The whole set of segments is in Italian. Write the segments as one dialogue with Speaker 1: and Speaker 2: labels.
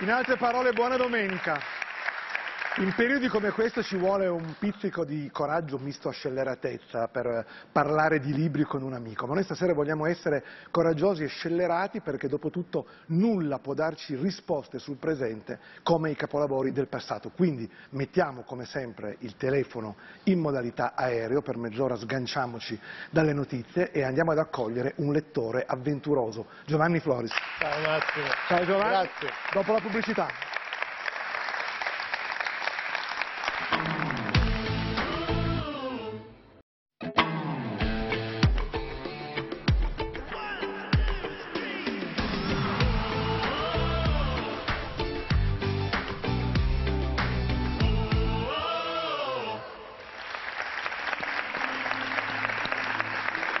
Speaker 1: In altre parole, buona domenica. In periodi come questo ci vuole un pizzico di coraggio misto a scelleratezza per parlare di libri con un amico, ma noi stasera vogliamo essere coraggiosi e scellerati perché dopo tutto nulla può darci risposte sul presente come i capolavori del passato. Quindi mettiamo come sempre il telefono in modalità aereo, per mezz'ora sganciamoci dalle notizie e andiamo ad accogliere un lettore avventuroso, Giovanni Floris.
Speaker 2: Ciao Massimo.
Speaker 1: Ciao Giovanni,
Speaker 2: Grazie.
Speaker 1: dopo la pubblicità.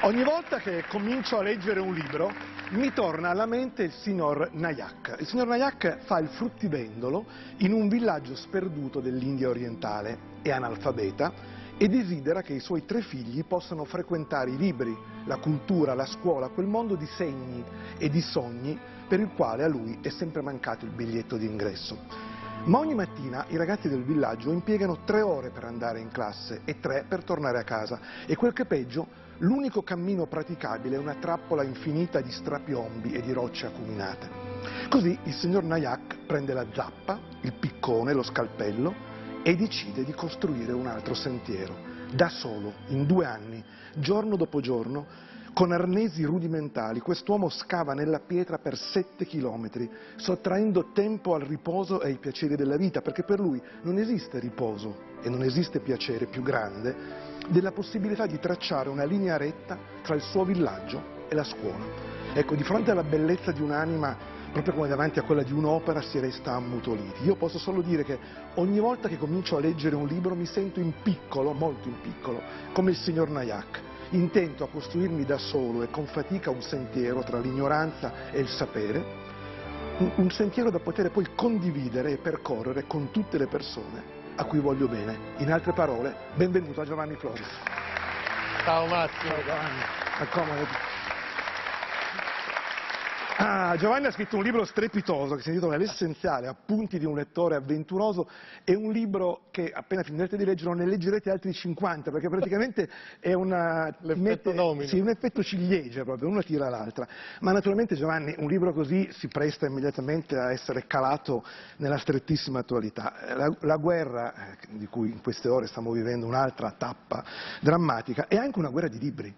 Speaker 1: Ogni volta che comincio a leggere un libro mi torna alla mente il signor Nayak. Il signor Nayak fa il fruttivendolo in un villaggio sperduto dell'India orientale, è analfabeta e desidera che i suoi tre figli possano frequentare i libri, la cultura, la scuola, quel mondo di segni e di sogni per il quale a lui è sempre mancato il biglietto d'ingresso. Ma ogni mattina i ragazzi del villaggio impiegano tre ore per andare in classe e tre per tornare a casa e quel che peggio, l'unico cammino praticabile è una trappola infinita di strapiombi e di rocce acuminate. Così il signor Nayak prende la zappa, il piccone, lo scalpello e decide di costruire un altro sentiero, da solo, in due anni, giorno dopo giorno, con arnesi rudimentali, quest'uomo scava nella pietra per sette chilometri, sottraendo tempo al riposo e ai piaceri della vita, perché per lui non esiste riposo e non esiste piacere più grande della possibilità di tracciare una linea retta tra il suo villaggio e la scuola. Ecco, di fronte alla bellezza di un'anima, proprio come davanti a quella di un'opera, si resta ammutoliti. Io posso solo dire che ogni volta che comincio a leggere un libro mi sento in piccolo, molto in piccolo, come il signor Nayak intento a costruirmi da solo e con fatica un sentiero tra l'ignoranza e il sapere, un, sentiero da poter poi condividere e percorrere con tutte le persone a cui voglio bene. In altre parole, benvenuto a Giovanni Floris.
Speaker 2: Ciao Massimo.
Speaker 1: Ciao Giovanni, accomodati. Ah, Giovanni ha scritto un libro strepitoso che si intitola L'essenziale, appunti di un lettore avventuroso, è un libro che appena finirete di leggerlo ne leggerete altri 50, perché praticamente è una...
Speaker 2: Domino.
Speaker 1: Sì, un effetto ciliegia proprio, una tira l'altra. Ma naturalmente Giovanni, un libro così si presta immediatamente a essere calato nella strettissima attualità. La, la guerra, eh, di cui in queste ore stiamo vivendo un'altra tappa drammatica, è anche una guerra di libri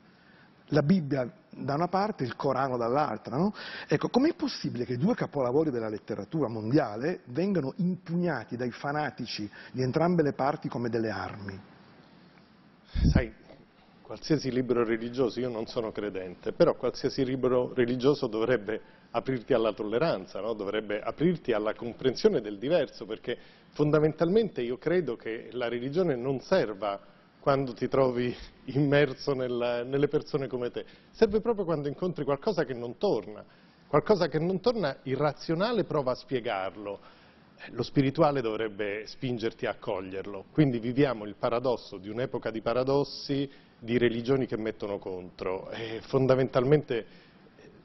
Speaker 1: la Bibbia da una parte e il Corano dall'altra. No? Ecco, com'è possibile che due capolavori della letteratura mondiale vengano impugnati dai fanatici di entrambe le parti come delle armi?
Speaker 2: Sai, qualsiasi libro religioso, io non sono credente, però qualsiasi libro religioso dovrebbe aprirti alla tolleranza, no? dovrebbe aprirti alla comprensione del diverso, perché fondamentalmente io credo che la religione non serva quando ti trovi immerso nel, nelle persone come te, serve proprio quando incontri qualcosa che non torna, qualcosa che non torna irrazionale prova a spiegarlo, lo spirituale dovrebbe spingerti a coglierlo, quindi viviamo il paradosso di un'epoca di paradossi, di religioni che mettono contro. E fondamentalmente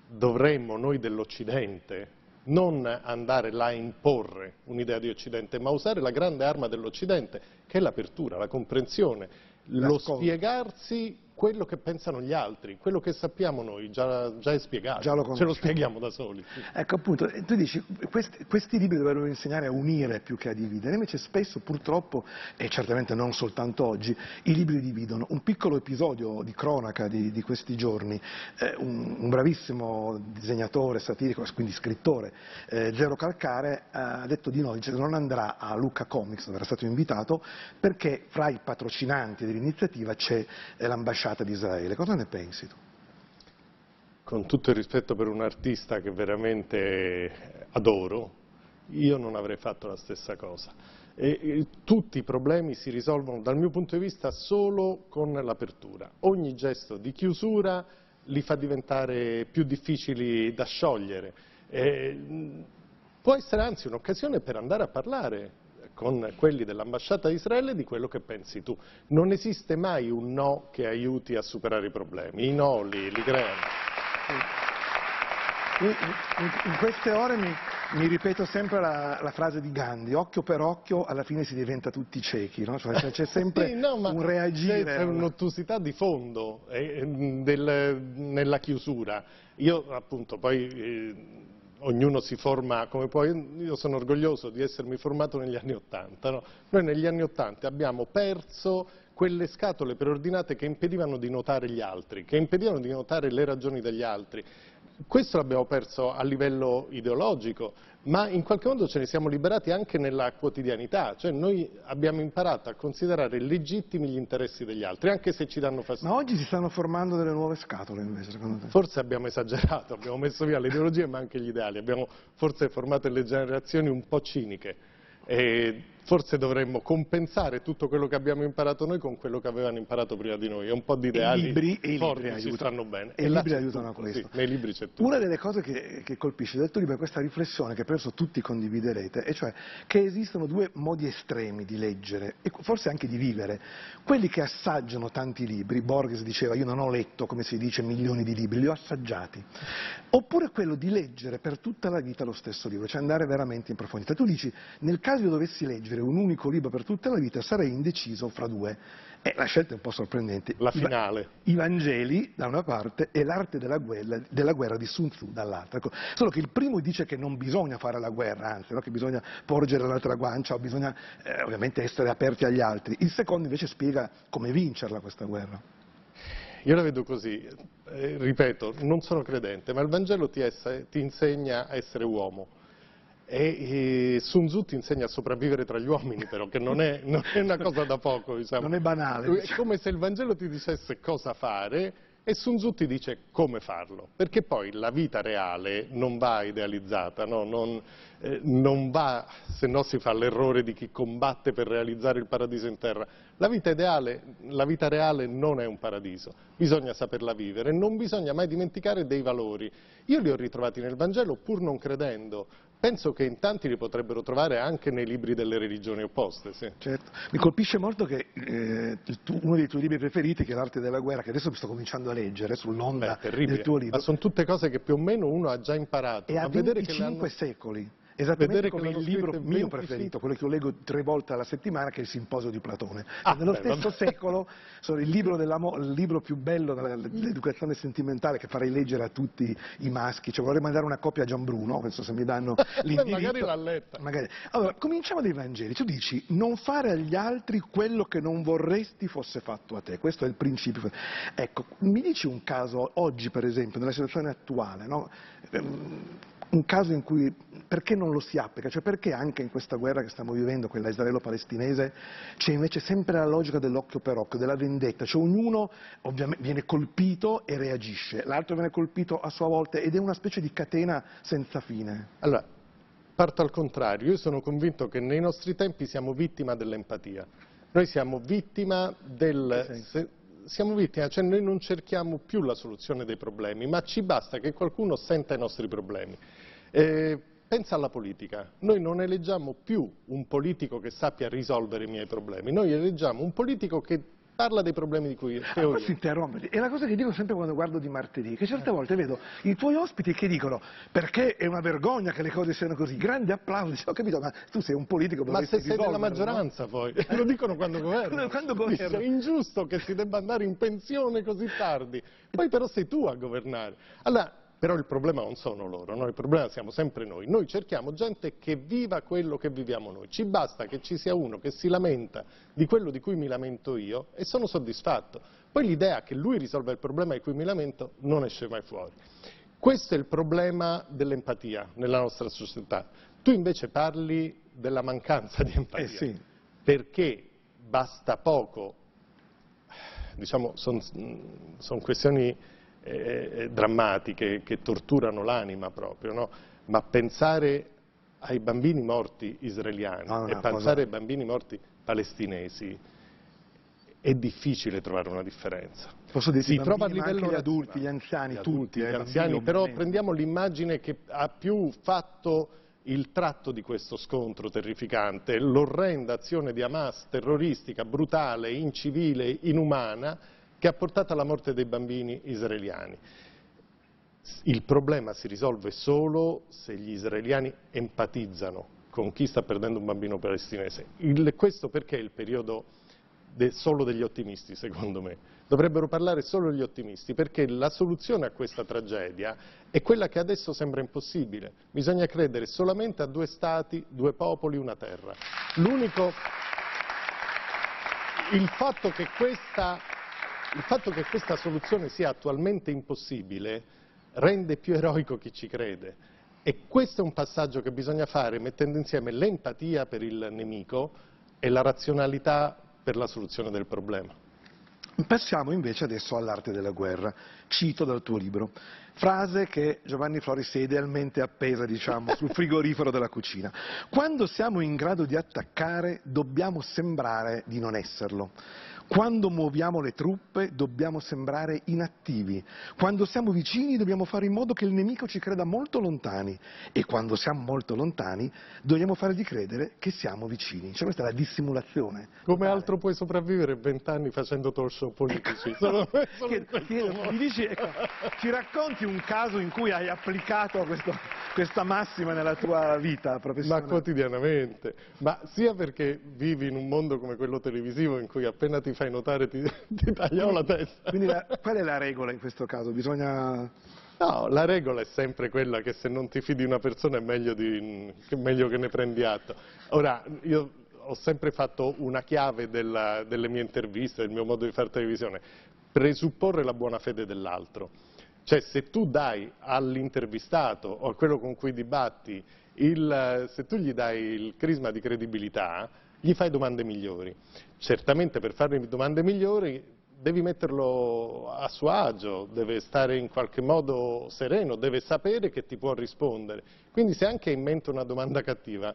Speaker 2: dovremmo noi dell'Occidente non andare là a imporre un'idea di Occidente, ma usare la grande arma dell'Occidente, che è l'apertura, la comprensione, lo spiegarsi quello che pensano gli altri, quello che sappiamo noi, già, già è spiegato,
Speaker 1: Già lo
Speaker 2: ce lo spieghiamo da soli.
Speaker 1: Ecco appunto, tu dici questi, questi libri dovrebbero insegnare a unire più che a dividere, invece spesso purtroppo, e certamente non soltanto oggi, i libri dividono. Un piccolo episodio di cronaca di, di questi giorni, eh, un, un bravissimo disegnatore satirico, quindi scrittore, eh, Gero Calcare, ha detto di no, dice che non andrà a Lucca Comics, dove era stato invitato, perché fra i patrocinanti dell'iniziativa c'è eh, l'ambasciata di Israele. Cosa ne pensi tu?
Speaker 2: Con tutto il rispetto per un artista che veramente adoro, io non avrei fatto la stessa cosa. E, e, tutti i problemi si risolvono dal mio punto di vista solo con l'apertura. Ogni gesto di chiusura li fa diventare più difficili da sciogliere. E, può essere anzi un'occasione per andare a parlare con quelli dell'ambasciata di Israele di quello che pensi tu. Non esiste mai un no che aiuti a superare i problemi, i no li, li creano.
Speaker 1: In, queste ore mi, mi ripeto sempre la, la, frase di Gandhi, occhio per occhio alla fine si diventa tutti ciechi, no? cioè, c'è sempre sì, no, un reagire.
Speaker 2: C'è un'ottusità di fondo eh, del, nella chiusura. Io appunto poi... Eh, ognuno si forma come può, io sono orgoglioso di essermi formato negli anni Ottanta. No? Noi negli anni Ottanta abbiamo perso quelle scatole preordinate che impedivano di notare gli altri, che impedivano di notare le ragioni degli altri. Questo l'abbiamo perso a livello ideologico, ma in qualche modo ce ne siamo liberati anche nella quotidianità, cioè noi abbiamo imparato a considerare legittimi gli interessi degli altri, anche se ci danno fastidio.
Speaker 1: Ma oggi si stanno formando delle nuove scatole invece, secondo te?
Speaker 2: Forse abbiamo esagerato, abbiamo messo via le ideologie ma anche gli ideali, abbiamo forse formato delle generazioni un po' ciniche. E forse dovremmo compensare tutto quello che abbiamo imparato noi con quello che avevano imparato prima di noi. È un po' di ideali
Speaker 1: e libri, e
Speaker 2: forti
Speaker 1: libri
Speaker 2: ci stanno bene.
Speaker 1: E, i libri aiutano a questo.
Speaker 2: Sì, nei libri c'è tutto.
Speaker 1: Una delle cose che, che, colpisce del tuo libro è questa riflessione che penso tutti condividerete, e cioè che esistono due modi estremi di leggere e forse anche di vivere. Quelli che assaggiano tanti libri, Borges diceva io non ho letto, come si dice, milioni di libri, li ho assaggiati. Oppure quello di leggere per tutta la vita lo stesso libro, cioè andare veramente in profondità. Tu dici, nel caso io dovessi leggere leggere un unico libro per tutta la vita sarei indeciso fra due. E la scelta è un po' sorprendente.
Speaker 2: La finale.
Speaker 1: I, Vangeli da una parte e l'arte della guerra, della guerra di Sun Tzu dall'altra. Solo che il primo dice che non bisogna fare la guerra, anzi no? che bisogna porgere l'altra guancia o bisogna eh, ovviamente essere aperti agli altri. Il secondo invece spiega come vincerla questa guerra.
Speaker 2: Io la vedo così, eh, ripeto, non sono credente, ma il Vangelo ti, essa, ti insegna a essere uomo e, e Sun Tzu ti insegna a sopravvivere tra gli uomini, però, che non è, non è una cosa da poco. Diciamo.
Speaker 1: Non è banale.
Speaker 2: È come se il Vangelo ti dicesse cosa fare e Sun Tzu ti dice come farlo, perché poi la vita reale non va idealizzata, no? non, eh, non, va, se no si fa l'errore di chi combatte per realizzare il paradiso in terra. La vita, ideale, la vita reale non è un paradiso, bisogna saperla vivere, non bisogna mai dimenticare dei valori. Io li ho ritrovati nel Vangelo pur non credendo, Penso che in tanti li potrebbero trovare anche nei libri delle religioni opposte. Sì.
Speaker 1: Certo. Mi colpisce molto che eh, tu, uno dei tuoi libri preferiti, che è L'arte della guerra, che adesso mi sto cominciando a leggere sull'onda del tuo libro.
Speaker 2: Ma sono tutte cose che più o meno uno ha già imparato.
Speaker 1: E a, a 25 hanno... secoli. Esattamente come il libro mio 25. preferito, quello che io leggo tre volte alla settimana, che è il Simposio di Platone. Ah, Nello beh, stesso secolo, sono il libro, il libro, più bello dell'educazione sentimentale che farei leggere a tutti i maschi. Cioè, vorrei mandare una copia a Gianbruno, penso se mi danno l'indirizzo.
Speaker 2: magari l'ha letta.
Speaker 1: Magari. Allora, cominciamo dai Vangeli. Tu dici, non fare agli altri quello che non vorresti fosse fatto a te. Questo è il principio. Ecco, mi dici un caso, oggi per esempio, nella situazione attuale, no? Un caso in cui perché non lo si applica? Cioè perché anche in questa guerra che stiamo vivendo, quella israelo-palestinese, c'è invece sempre la logica dell'occhio per occhio, della vendetta, cioè ognuno ovviamente viene colpito e reagisce, l'altro viene colpito a sua volta ed è una specie di catena senza fine.
Speaker 2: Allora, parto al contrario, io sono convinto che nei nostri tempi siamo vittima dell'empatia, noi siamo vittima del siamo vittime, cioè noi non cerchiamo più la soluzione dei problemi, ma ci basta che qualcuno senta i nostri problemi. Eh, pensa alla politica, noi non eleggiamo più un politico che sappia risolvere i miei problemi, noi eleggiamo un politico che parla dei problemi di cui che ho
Speaker 1: Posso interromperti? È la cosa che dico sempre quando guardo di martedì, che certe volte vedo i tuoi ospiti che dicono perché è una vergogna che le cose siano così, grandi applausi, ho capito, ma tu sei un politico,
Speaker 2: Ma se sei della maggioranza no? poi, lo dicono quando governano.
Speaker 1: quando governo.
Speaker 2: È ingiusto che si debba andare in pensione così tardi, poi però sei tu a governare. Allora, però il problema non sono loro, no? il problema siamo sempre noi. Noi cerchiamo gente che viva quello che viviamo noi. Ci basta che ci sia uno che si lamenta di quello di cui mi lamento io e sono soddisfatto. Poi l'idea che lui risolva il problema di cui mi lamento non esce mai fuori. Questo è il problema dell'empatia nella nostra società. Tu invece parli della mancanza di empatia,
Speaker 1: eh sì.
Speaker 2: perché basta poco, diciamo, sono son questioni eh, eh, drammatiche che torturano l'anima proprio, no? ma pensare ai bambini morti israeliani no, no, e pensare cosa... ai bambini morti palestinesi è difficile trovare una differenza.
Speaker 1: Posso dire, si trova a livello gli adulti, gli anziani, gli tutti,
Speaker 2: adulti, eh, gli anziani, però prendiamo l'immagine che ha più fatto il tratto di questo scontro terrificante, l'orrenda azione di Hamas terroristica, brutale, incivile, inumana, che ha portato alla morte dei bambini israeliani. il problema si risolve solo se gli israeliani empatizzano con chi sta perdendo un bambino palestinese. Il, questo perché è il periodo de, solo degli ottimisti, secondo me. Dovrebbero parlare solo gli ottimisti, perché la soluzione a questa tragedia è quella che adesso sembra impossibile. Bisogna credere solamente a due stati, due popoli, una terra. L'unico... Il fatto che questa, il fatto che questa soluzione sia attualmente impossibile rende più eroico chi ci crede. E questo è un passaggio che bisogna fare mettendo insieme l'empatia per il nemico e la razionalità per la soluzione del problema.
Speaker 1: Passiamo invece adesso all'arte della guerra. Cito dal tuo libro. Frase che Giovanni Floris è idealmente appesa, diciamo, sul frigorifero della cucina. Quando siamo in grado di attaccare, dobbiamo sembrare di non esserlo. Quando muoviamo le truppe dobbiamo sembrare inattivi, quando siamo vicini dobbiamo fare in modo che il nemico ci creda molto lontani e quando siamo molto lontani dobbiamo fargli credere che siamo vicini. Cioè questa è la dissimulazione.
Speaker 2: Come altro puoi sopravvivere vent'anni facendo show politici?
Speaker 1: Ecco. che, che, dici, ecco, ci racconti un caso in cui hai applicato questo, questa massima nella tua vita professionale?
Speaker 2: Ma quotidianamente, ma sia perché vivi in un mondo come quello televisivo in cui appena ti fai notare ti, ti tagliamo la testa.
Speaker 1: Quindi la, qual è la regola in questo caso? Bisogna...
Speaker 2: No, la regola è sempre quella che se non ti fidi di una persona è meglio, di, meglio che ne prendi atto. Ora, io ho sempre fatto una chiave della, delle mie interviste, del mio modo di fare televisione, presupporre la buona fede dell'altro. Cioè se tu dai all'intervistato o a quello con cui dibatti, il, se tu gli dai il crisma di credibilità, gli fai domande migliori. Certamente per fare domande migliori devi metterlo a suo agio, deve stare in qualche modo sereno, deve sapere che ti può rispondere. Quindi se anche in mente una domanda cattiva,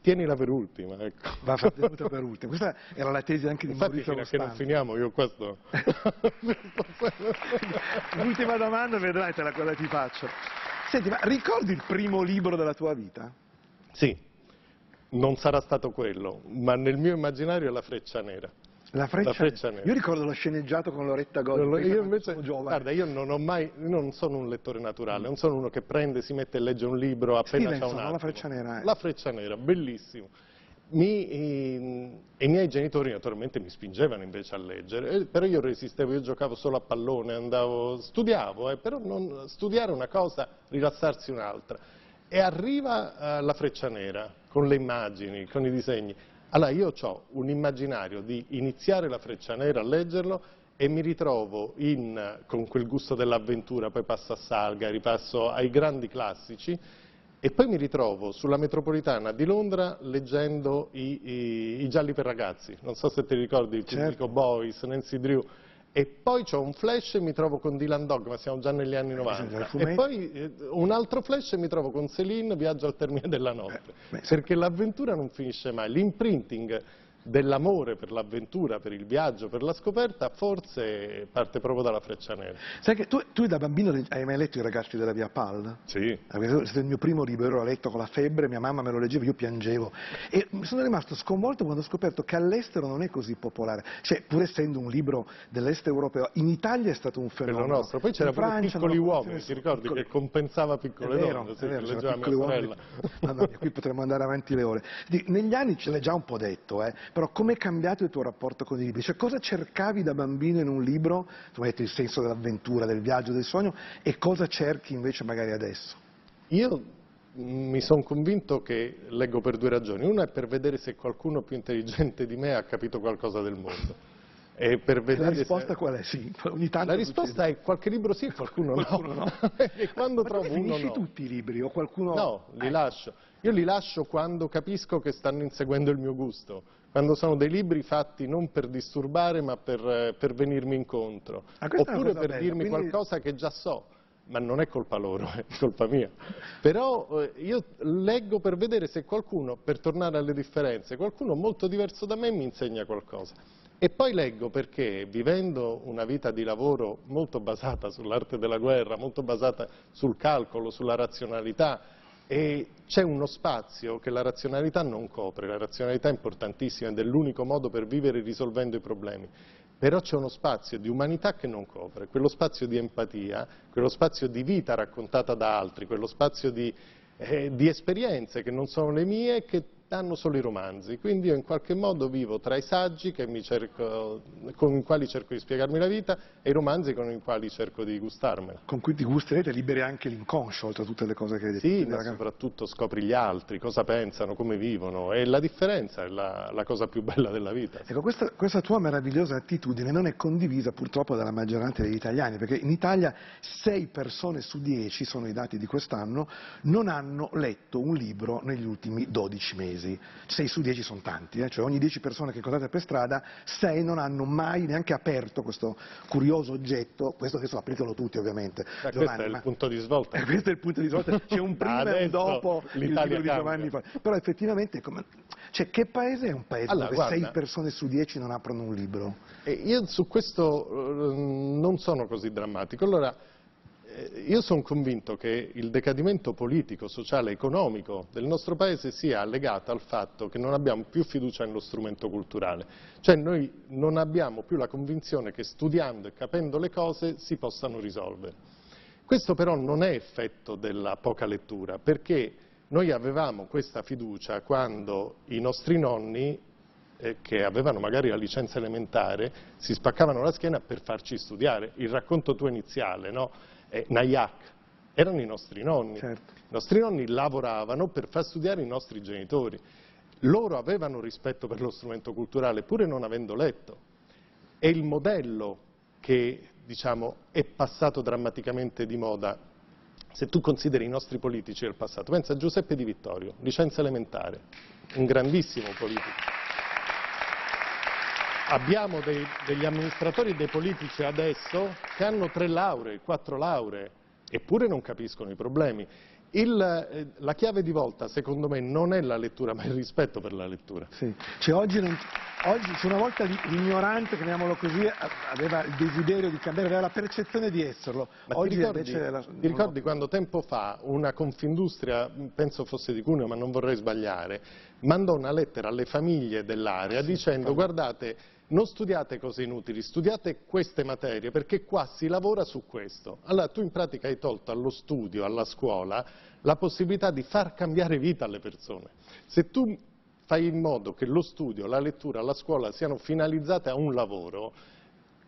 Speaker 2: tienila per ultima. Ecco.
Speaker 1: Va tenuta per ultima. Questa era la tesi anche di
Speaker 2: Infatti,
Speaker 1: Maurizio
Speaker 2: fino a che non finiamo, io qua sto...
Speaker 1: L'ultima domanda, vedrai te la quella ti faccio. Senti, ma ricordi il primo libro della tua vita?
Speaker 2: Sì non sarà stato quello, ma nel mio immaginario è la freccia nera.
Speaker 1: La freccia, la freccia nera. Io ricordo lo sceneggiato con Loretta Godi.
Speaker 2: Io invece, guarda, io non ho mai, non sono un lettore naturale, non sono uno che prende, si mette e legge un libro appena c'è un attimo.
Speaker 1: la freccia nera.
Speaker 2: È. La freccia nera, bellissimo. Mi, eh, I miei genitori naturalmente mi spingevano invece a leggere, eh, però io resistevo, io giocavo solo a pallone, andavo, studiavo, eh, però non, studiare una cosa, rilassarsi un'altra. E arriva eh, la freccia nera, con le immagini, con i disegni. Allora io ho un immaginario di iniziare la freccia nera a leggerlo e mi ritrovo in, con quel gusto dell'avventura, poi passo a Salga, ripasso ai grandi classici e poi mi ritrovo sulla metropolitana di Londra leggendo i, i, i Gialli per ragazzi, non so se ti ricordi, il certo. Boys, Nancy Drew, e poi ho un flash e mi trovo con Dylan Dog, ma siamo già negli anni 90. E poi eh, un altro flash e mi trovo con Celine, Viaggio al termine della notte. Eh, perché l'avventura non finisce mai. L'imprinting dell'amore per l'avventura, per il viaggio, per la scoperta, forse parte proprio dalla freccia nera.
Speaker 1: Sai che tu, tu da bambino hai mai letto I ragazzi della via Pal?
Speaker 2: Sì.
Speaker 1: È il mio primo libro, ero a letto con la febbre, mia mamma me lo leggeva, io piangevo. E sono rimasto sconvolto quando ho scoperto che all'estero non è così popolare. Cioè, pur essendo un libro dell'est europeo, in Italia è stato un fenomeno.
Speaker 2: Quello nostro. Poi c'era pure Piccoli Uomini, ti ricordi, piccoli... che compensava Piccole
Speaker 1: è vero,
Speaker 2: Donne,
Speaker 1: sì, vero,
Speaker 2: leggeva
Speaker 1: mia sorella. Mamma mia, qui potremmo andare avanti le ore. Negli anni ce l'hai già un po' detto, eh, però com'è cambiato cambiato il tuo rapporto con i libri? Cioè cosa cercavi da bambino in un libro, insomma, il senso dell'avventura, del viaggio, del sogno, e cosa cerchi invece magari adesso?
Speaker 2: Io mi sono convinto che leggo per due ragioni. Una è per vedere se qualcuno più intelligente di me ha capito qualcosa del mondo.
Speaker 1: E per vedere la risposta se... qual è? Sì,
Speaker 2: ogni tanto la risposta è qualche libro sì e qualcuno, qualcuno no. no. e quando
Speaker 1: Ma
Speaker 2: trovo uno
Speaker 1: no. tutti i libri o qualcuno...
Speaker 2: No, li eh. lascio. Io li lascio quando capisco che stanno inseguendo il mio gusto quando sono dei libri fatti non per disturbare ma per, eh, per venirmi incontro,
Speaker 1: ah,
Speaker 2: oppure per
Speaker 1: bella,
Speaker 2: dirmi
Speaker 1: quindi...
Speaker 2: qualcosa che già so, ma non è colpa loro, è colpa mia. Però eh, io leggo per vedere se qualcuno, per tornare alle differenze, qualcuno molto diverso da me mi insegna qualcosa. E poi leggo perché, vivendo una vita di lavoro molto basata sull'arte della guerra, molto basata sul calcolo, sulla razionalità, e c'è uno spazio che la razionalità non copre, la razionalità è importantissima ed è l'unico modo per vivere risolvendo i problemi. però c'è uno spazio di umanità che non copre, quello spazio di empatia, quello spazio di vita raccontata da altri, quello spazio di, eh, di esperienze che non sono le mie, che danno solo i romanzi, quindi io in qualche modo vivo tra i saggi cerco, con i quali cerco di spiegarmi la vita e i romanzi con i quali cerco di gustarmela.
Speaker 1: Con cui ti gusterete liberi anche l'inconscio, oltre a tutte le cose che hai detto.
Speaker 2: Sì, ma soprattutto scopri gli altri, cosa pensano, come vivono e la differenza è la, la cosa più bella della vita.
Speaker 1: Ecco, questa, questa tua meravigliosa attitudine non è condivisa purtroppo dalla maggioranza degli italiani, perché in Italia 6 persone su 10, sono i dati di quest'anno, non hanno letto un libro negli ultimi 12 mesi mesi, 6 su 10 sono tanti, eh? cioè ogni 10 persone che incontrate per strada, 6 non hanno mai neanche aperto questo curioso oggetto, questo adesso applicano tutti ovviamente.
Speaker 2: Ma Giovanni, questo è il punto di svolta.
Speaker 1: Eh, questo è il punto di svolta, c'è un prima e un dopo il libro di Giovanni. Però effettivamente, come... cioè, che paese è un paese allora, dove guarda, 6 persone su 10 non aprono un libro?
Speaker 2: Eh, io su questo uh, non sono così drammatico. Allora, eh, io sono convinto che il decadimento politico, sociale e economico del nostro Paese sia legato al fatto che non abbiamo più fiducia nello strumento culturale. Cioè noi non abbiamo più la convinzione che studiando e capendo le cose si possano risolvere. Questo però non è effetto della poca lettura, perché noi avevamo questa fiducia quando i nostri nonni eh, che avevano magari la licenza elementare si spaccavano la schiena per farci studiare. Il racconto tuo iniziale, no? Eh, Nayak, erano i nostri nonni. Certo. I nostri nonni lavoravano per far studiare i nostri genitori. Loro avevano rispetto per lo strumento culturale, pur non avendo letto. E il modello che diciamo, è passato drammaticamente di moda, se tu consideri i nostri politici del passato, pensa a Giuseppe Di Vittorio, licenza elementare, un grandissimo politico abbiamo dei, degli amministratori e dei politici adesso che hanno tre lauree, quattro lauree, eppure non capiscono i problemi. Il, eh, la chiave di volta, secondo me, non è la lettura, ma il rispetto per la lettura.
Speaker 1: Sì. Cioè, oggi, non, oggi, una volta l'ignorante, chiamiamolo così, aveva il desiderio di cambiare, aveva la percezione di esserlo.
Speaker 2: Ma oggi ti ricordi, la... ti ricordi quando tempo fa una Confindustria, penso fosse di Cuneo, ma non vorrei sbagliare, mandò una lettera alle famiglie dell'area sì, dicendo guardate non studiate cose inutili, studiate queste materie perché qua si lavora su questo. Allora tu in pratica hai tolto allo studio, alla scuola, la possibilità di far cambiare vita alle persone. Se tu fai in modo che lo studio, la lettura, la scuola siano finalizzate a un lavoro,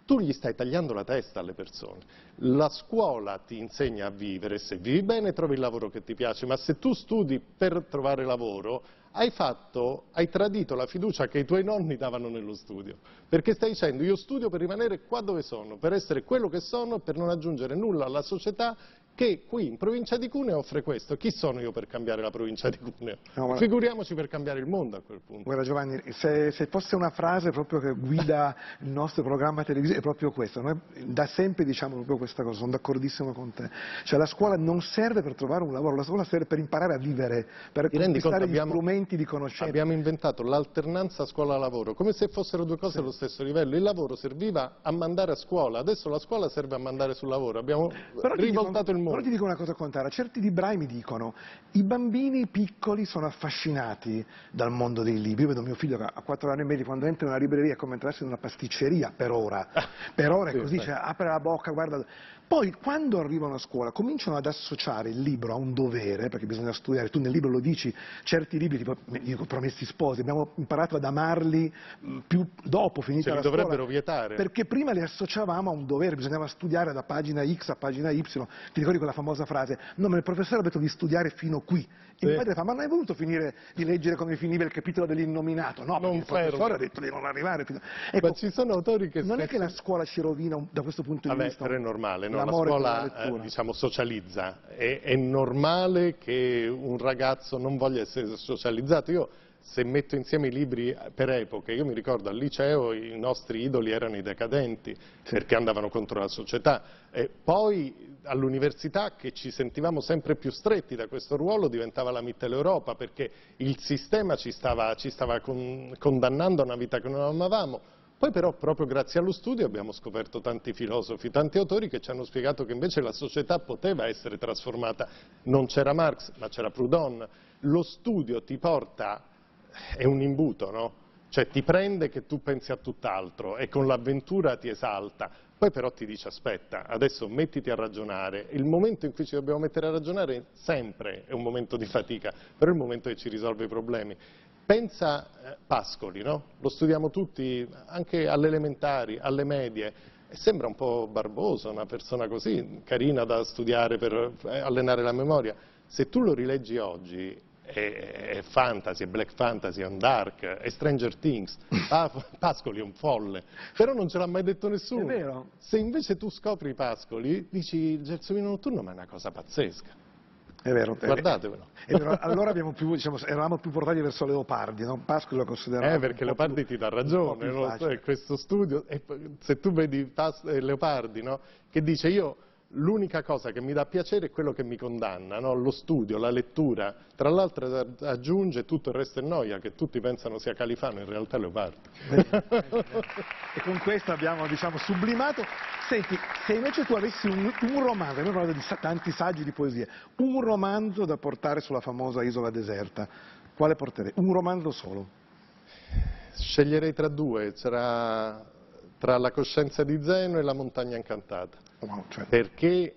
Speaker 2: tu gli stai tagliando la testa alle persone. La scuola ti insegna a vivere, se vivi bene trovi il lavoro che ti piace, ma se tu studi per trovare lavoro, hai, fatto, hai tradito la fiducia che i tuoi nonni davano nello studio, perché stai dicendo io studio per rimanere qua dove sono, per essere quello che sono, per non aggiungere nulla alla società che qui in provincia di Cuneo offre questo. Chi sono io per cambiare la provincia di Cuneo? No, ma... Figuriamoci per cambiare il mondo a quel punto.
Speaker 1: Guarda Giovanni, se, se fosse una frase proprio che guida il nostro programma televisivo è proprio questa. Noi da sempre diciamo proprio questa cosa, sono d'accordissimo con te. Cioè la scuola non serve per trovare un lavoro, la scuola serve per imparare a vivere, per Ti conquistare gli strumenti di conoscenza.
Speaker 2: Abbiamo inventato l'alternanza scuola-lavoro, come se fossero due cose sì. allo stesso livello. Il lavoro serviva a mandare a scuola, adesso la scuola serve a mandare sul lavoro. Abbiamo Però rivoltato il mondo
Speaker 1: Però ti dico una cosa contraria, certi librai mi dicono i bambini piccoli sono affascinati dal mondo dei libri, io vedo mio figlio che ha 4 anni e mezzo quando entra in una libreria è come entrarsi in una pasticceria per ora, per ora è così, cioè, apre la bocca, guarda... Poi quando arrivano a scuola cominciano ad associare il libro a un dovere, perché bisogna studiare, tu nel libro lo dici, certi libri tipo dico, Promessi Sposi, abbiamo imparato ad amarli più dopo, finita
Speaker 2: Ce
Speaker 1: la
Speaker 2: scuola. dovrebbero vietare.
Speaker 1: Perché prima li associavamo a un dovere, bisognava studiare da pagina X a pagina Y, ti ricordi quella famosa frase, no ma il professore ha detto di studiare fino qui, il sì. padre fa, ma non hai voluto finire di leggere come finiva il capitolo dell'innominato? No, non il professore ha detto di non arrivare fino.
Speaker 2: Ecco, ma ci sono autori che...
Speaker 1: Non è che la scuola ci rovina da questo punto
Speaker 2: di
Speaker 1: Vabbè, vista.
Speaker 2: Però è normale, no? La scuola eh, diciamo, socializza, è, è normale che un ragazzo non voglia essere socializzato. Io se metto insieme i libri per epoche, io mi ricordo al liceo i nostri idoli erano i decadenti, perché andavano contro la società, e poi all'università che ci sentivamo sempre più stretti da questo ruolo diventava la Mitteleuropa, perché il sistema ci stava, ci stava con, condannando a una vita che non amavamo, poi però proprio grazie allo studio abbiamo scoperto tanti filosofi, tanti autori che ci hanno spiegato che invece la società poteva essere trasformata. Non c'era Marx, ma c'era Proudhon. Lo studio ti porta è un imbuto, no? cioè ti prende che tu pensi a tutt'altro e con l'avventura ti esalta, poi però ti dice aspetta, adesso mettiti a ragionare, il momento in cui ci dobbiamo mettere a ragionare sempre è un momento di fatica, però è il momento che ci risolve i problemi. Pensa eh, Pascoli, no? lo studiamo tutti anche alle elementari, alle medie, e sembra un po' barboso, una persona così, carina da studiare per eh, allenare la memoria. Se tu lo rileggi oggi è, è fantasy, è black fantasy, è un dark, è Stranger Things. Ah, Pascoli è un folle, però non ce l'ha mai detto nessuno. Se invece tu scopri Pascoli, dici il Gelsomino notturno ma è una cosa pazzesca.
Speaker 1: È vero.
Speaker 2: Guardatevelo.
Speaker 1: È vero. Allora più, diciamo, eravamo più portati verso Leopardi, no? Pascoli lo considerava...
Speaker 2: Eh, perché Leopardi più, ti dà ragione, no? questo studio, se tu vedi Pas eh, Leopardi, no? che dice io l'unica cosa che mi dà piacere è quello che mi condanna, no? lo studio, la lettura. Tra l'altro aggiunge tutto il resto è noia, che tutti pensano sia Califano, in realtà Leopardi.
Speaker 1: e con questo abbiamo diciamo, sublimato. Senti, se invece tu avessi un, un romanzo, abbiamo parlato di tanti saggi di poesia, un romanzo da portare sulla famosa isola deserta, quale porterei? Un romanzo solo?
Speaker 2: Sceglierei tra due, sarà tra la coscienza di Zeno e la montagna incantata. Oh, cioè... Perché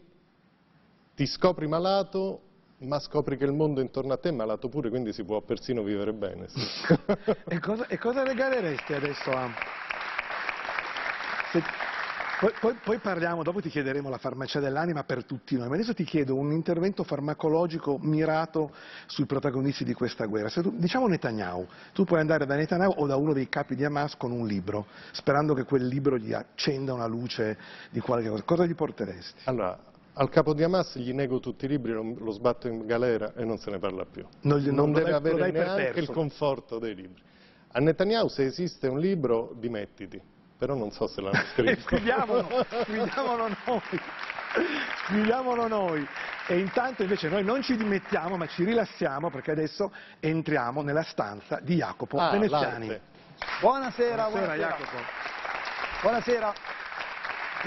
Speaker 2: ti scopri malato, ma scopri che il mondo intorno a te è malato pure, quindi si può persino vivere bene. Sì.
Speaker 1: e, cosa, e, cosa, regaleresti adesso a... Se... Poi, poi, poi, parliamo, dopo ti chiederemo la farmacia dell'anima per tutti noi, ma adesso ti chiedo un intervento farmacologico mirato sui protagonisti di questa guerra. Tu, diciamo Netanyahu, tu puoi andare da Netanyahu o da uno dei capi di Hamas con un libro, sperando che quel libro gli accenda una luce di qualche cosa. Cosa gli porteresti?
Speaker 2: Allora, al capo di Hamas gli nego tutti i libri, lo sbatto in galera e non se ne parla più. Non, non, non deve dai, avere neanche il conforto dei libri. A Netanyahu se esiste un libro, dimettiti però non so se l'hanno scritto.
Speaker 1: scriviamolo, scriviamolo noi, scriviamolo noi. E intanto invece noi non ci dimettiamo ma ci rilassiamo perché adesso entriamo nella stanza di Jacopo ah, Veneziani.
Speaker 3: Buonasera, buonasera, buonasera. Jacopo. Buonasera.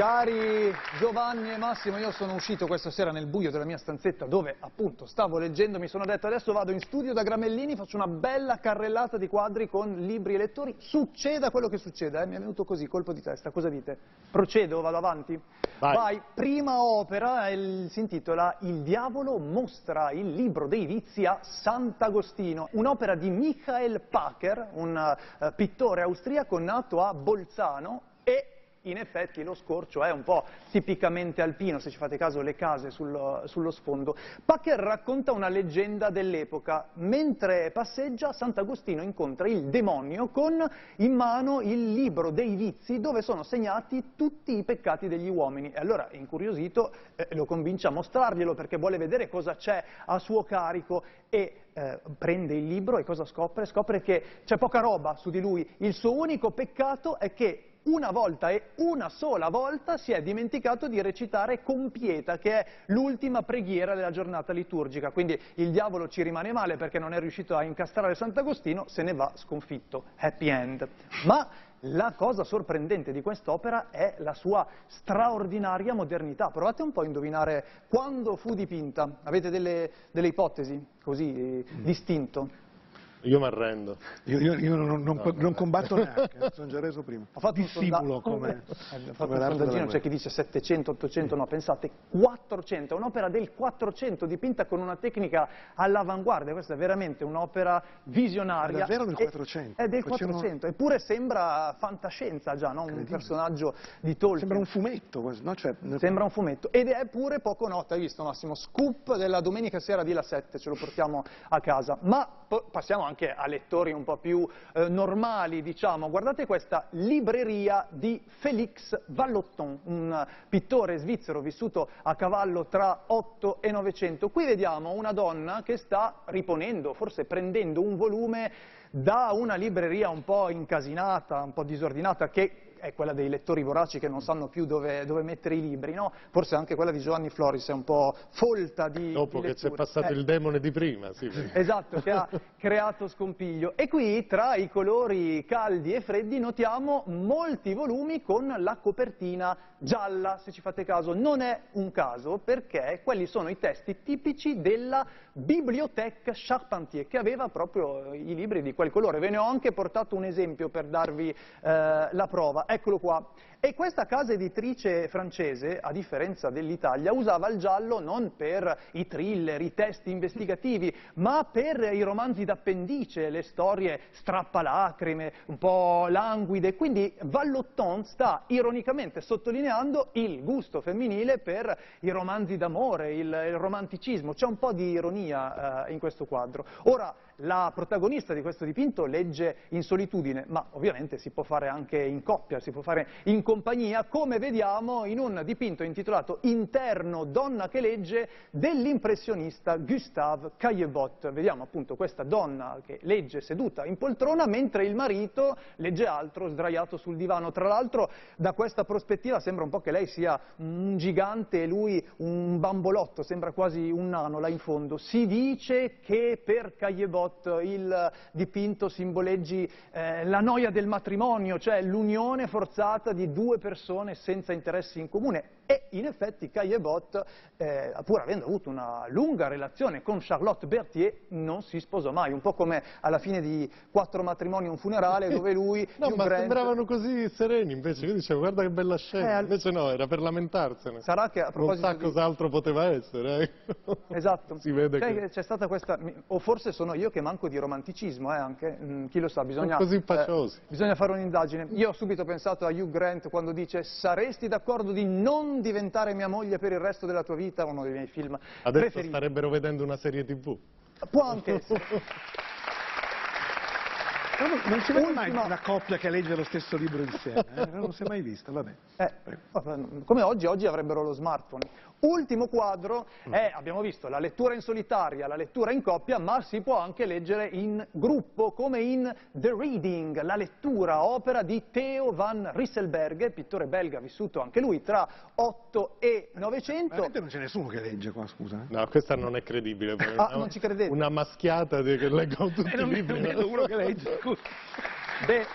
Speaker 3: Cari Giovanni e Massimo, io sono uscito questa sera nel buio della mia stanzetta dove appunto stavo leggendo, mi sono detto adesso vado in studio da Gramellini, faccio una bella carrellata di quadri con libri e lettori, succeda quello che succeda, eh? mi è venuto così, colpo di testa, cosa dite? Procedo, vado avanti? Vai. Vai. Prima opera, il, si intitola Il diavolo mostra il libro dei vizi a Sant'Agostino, un'opera di Michael Packer, un uh, pittore austriaco nato a Bolzano e in effetti lo scorcio è un po' tipicamente alpino, se ci fate caso le case sullo, sullo sfondo. Packer racconta una leggenda dell'epoca. Mentre passeggia, Sant'Agostino incontra il demonio con in mano il libro dei vizi dove sono segnati tutti i peccati degli uomini. E allora, incuriosito, eh, lo convince a mostrarglielo perché vuole vedere cosa c'è a suo carico e eh, prende il libro e cosa scopre? Scopre che c'è poca roba su di lui. Il suo unico peccato è che una volta e una sola volta si è dimenticato di recitare compieta, che è l'ultima preghiera della giornata liturgica. Quindi il diavolo ci rimane male perché non è riuscito a incastrare Sant'Agostino, se ne va sconfitto. Happy end. Ma la cosa sorprendente di quest'opera è la sua straordinaria modernità. Provate un po' a indovinare quando fu dipinta. Avete delle, delle ipotesi così eh, mm. distinto?
Speaker 2: Io mi arrendo.
Speaker 1: Io, io, io non, non, no, non, combatto neanche, sono già reso prima.
Speaker 3: Ho fatto Dissimulo un come... Eh, fatto come un sondaggino, c'è chi dice 700, 800, no, pensate, 400, è un'opera del 400 dipinta con una tecnica all'avanguardia, questa è veramente un'opera visionaria.
Speaker 1: È davvero del 400?
Speaker 3: È del 400, eppure sembra fantascienza già, no? un personaggio di Tolkien.
Speaker 1: Sembra un fumetto, no? Cioè,
Speaker 3: Sembra un fumetto, ed è pure poco nota, hai visto Massimo? Scoop della domenica sera di La 7, ce lo portiamo a casa. Ma passiamo anche a lettori un po' più eh, normali, diciamo. Guardate questa libreria di Félix Vallotton, un pittore svizzero vissuto a cavallo tra 8 e 900. Qui vediamo una donna che sta riponendo, forse prendendo un volume da una libreria un po' incasinata, un po' disordinata, che è quella dei lettori voraci che non sanno più dove, dove mettere i libri, no? Forse anche quella di Giovanni Floris è un po' folta di
Speaker 2: Dopo
Speaker 3: di
Speaker 2: che c'è passato
Speaker 3: eh.
Speaker 2: il demone di prima, sì.
Speaker 3: Esatto, che ha creato scompiglio. E qui tra i colori caldi e freddi notiamo molti volumi con la copertina gialla, se ci fate caso. Non è un caso perché quelli sono i testi tipici della Bibliothèque Charpentier, che aveva proprio i libri di quel colore. Ve ne ho anche portato un esempio per darvi eh, la prova. Eccolo qua. E questa casa editrice francese, a differenza dell'Italia, usava il giallo non per i thriller, i testi investigativi, ma per i romanzi d'appendice, le storie strappalacrime, un po' languide. Quindi Vallotton sta ironicamente sottolineando il gusto femminile per i romanzi d'amore, il, il romanticismo. C'è un po' di ironia eh, in questo quadro. Ora, la protagonista di questo dipinto legge in solitudine, ma ovviamente si può fare anche in coppia, si può fare in compagnia, come vediamo in un dipinto intitolato Interno donna che legge dell'impressionista Gustave Caillebotte. Vediamo appunto questa donna che legge seduta in poltrona mentre il marito legge altro sdraiato sul divano. Tra l'altro da questa prospettiva sembra un po' che lei sia un gigante e lui un bambolotto, sembra quasi un nano là in fondo. Si dice che per Caillebotte il dipinto simboleggi eh, la noia del matrimonio, cioè l'unione forzata di due persone senza interessi in comune. E in effetti Caillebotte, eh, pur avendo avuto una lunga relazione con Charlotte Berthier, non si sposò mai, un po' come alla fine di Quattro matrimoni e un funerale, dove lui...
Speaker 2: No, ma
Speaker 3: Grant-
Speaker 2: sembravano così sereni invece, io dicevo guarda che bella scena,
Speaker 3: Eh,
Speaker 2: invece no, era per lamentarsene.
Speaker 3: Sarà che a
Speaker 2: Non
Speaker 3: proposito
Speaker 2: sa
Speaker 3: di-
Speaker 2: cos'altro poteva essere. ecco.
Speaker 3: Esatto.
Speaker 2: Si vede
Speaker 3: Cioè,
Speaker 2: che...
Speaker 3: c'è stata questa, o forse sono io che manco di romanticismo, eh, anche, Mm, chi lo sa, bisogna, eh, bisogna fare un'indagine. Io ho subito pensato a Hugh Grant quando dice saresti d'accordo di non diventare mia moglie per il resto della tua vita, uno dei miei film
Speaker 2: Adesso
Speaker 3: preferiti.
Speaker 2: starebbero vedendo una serie tv.
Speaker 3: Può anche essere.
Speaker 1: Non- Non si vede mai una coppia che legge lo stesso libro insieme, eh? non si è mai vista, vabbè.
Speaker 3: Eh, come oggi, oggi avrebbero lo smartphone. Ultimo quadro
Speaker 2: Mm.
Speaker 3: è, abbiamo visto, la lettura in solitaria, la lettura in coppia, ma si può anche leggere in gruppo, come in The Reading, la lettura, opera di Theo van Rysselberghe, pittore belga vissuto anche lui tra 8 e 900.
Speaker 1: Veramente non c'è nessuno che legge qua, scusa. eh?
Speaker 2: No, questa non è credibile.
Speaker 3: Ah,
Speaker 2: una-
Speaker 3: non ci credete?
Speaker 2: Una maschiata di- che leggono tutti
Speaker 1: E non
Speaker 2: i libri.
Speaker 1: non vedo uno che legge, scusa.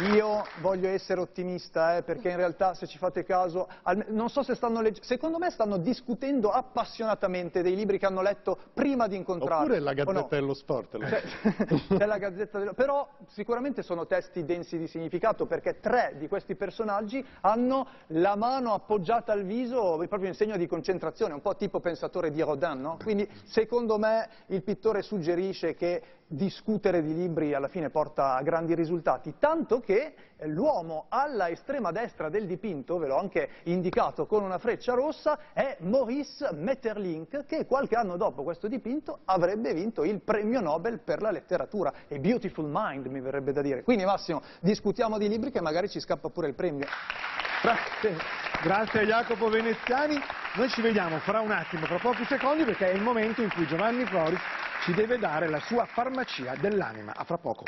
Speaker 3: Io voglio essere ottimista, eh, perché in realtà se ci fate caso, non so se stanno leggendo, secondo me stanno discutendo appassionatamente dei libri che hanno letto prima di incontrarli.
Speaker 2: Oppure la
Speaker 3: o no?
Speaker 2: Gazzetta dello Sport.
Speaker 3: C'è, c'è la Gazzetta dello... Però sicuramente sono testi densi di significato perché tre di questi personaggi hanno la mano appoggiata al viso proprio in segno di concentrazione, un po' tipo pensatore di Rodin, no? Quindi secondo me il pittore suggerisce che discutere di libri alla fine porta a grandi risultati, tanto che l'uomo alla estrema destra del dipinto, ve l'ho anche indicato con una freccia rossa, è Maurice Maeterlinck, che qualche anno dopo questo dipinto avrebbe vinto il premio Nobel per la letteratura. E Beautiful Mind, mi verrebbe da dire. Quindi Massimo, discutiamo di libri che magari ci scappa pure il premio.
Speaker 1: Grazie, grazie a Jacopo Veneziani. Noi ci vediamo fra un attimo, fra pochi secondi, perché è il momento in cui Giovanni Floris ci deve dare la sua farmacia dell'anima. A fra poco.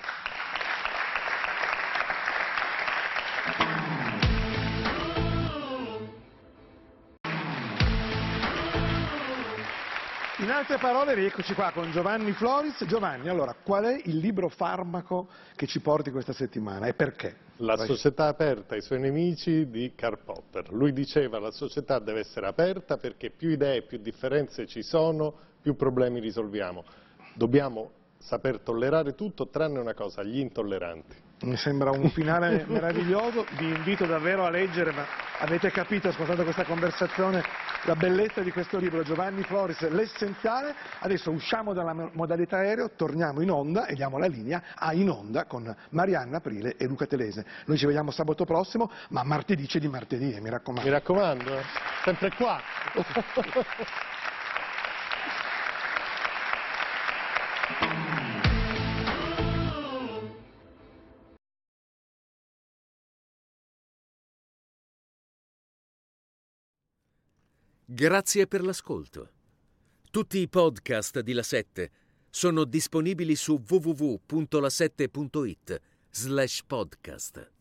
Speaker 1: In altre parole, rieccoci qua con Giovanni Floris. Giovanni, allora, qual è il libro farmaco che ci porti questa settimana e perché?
Speaker 2: La
Speaker 1: Vai.
Speaker 2: società aperta ai suoi nemici di Karl Popper. Lui diceva la società deve essere aperta perché più idee, più differenze ci sono, più problemi risolviamo. Dobbiamo saper tollerare tutto tranne una cosa, gli intolleranti.
Speaker 1: Mi sembra un finale meraviglioso, vi invito davvero a leggere, ma avete capito ascoltando questa conversazione la bellezza di questo libro, Giovanni Floris, l'essenziale. Adesso usciamo dalla mo- modalità aereo, torniamo in onda e diamo la linea a In Onda con Marianna Aprile e Luca Telese. Noi ci vediamo sabato prossimo, ma martedì c'è di martedì, eh, mi raccomando.
Speaker 2: Mi raccomando, eh, sempre qua.
Speaker 4: Grazie per l'ascolto. Tutti i podcast di La 7 sono disponibili su www.la7.it slash podcast.